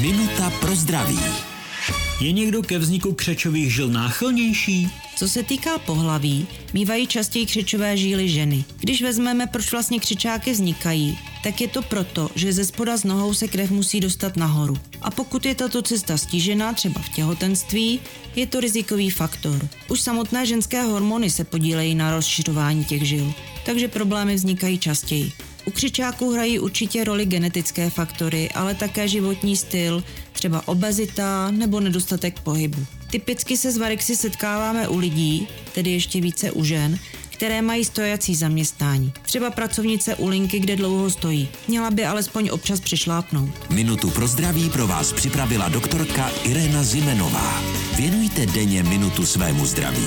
Minuta pro zdraví. Je někdo ke vzniku křečových žil náchylnější? Co se týká pohlaví, mývají častěji křečové žíly ženy. Když vezmeme, proč vlastně křečáky vznikají, tak je to proto, že ze spoda z nohou se krev musí dostat nahoru. A pokud je tato cesta stížená, třeba v těhotenství, je to rizikový faktor. Už samotné ženské hormony se podílejí na rozšiřování těch žil, takže problémy vznikají častěji. U křičáků hrají určitě roli genetické faktory, ale také životní styl, třeba obezita nebo nedostatek pohybu. Typicky se s varixy setkáváme u lidí, tedy ještě více u žen, které mají stojací zaměstnání. Třeba pracovnice u linky, kde dlouho stojí. Měla by alespoň občas přešlápnout. Minutu pro zdraví pro vás připravila doktorka Irena Zimenová. Věnujte denně minutu svému zdraví.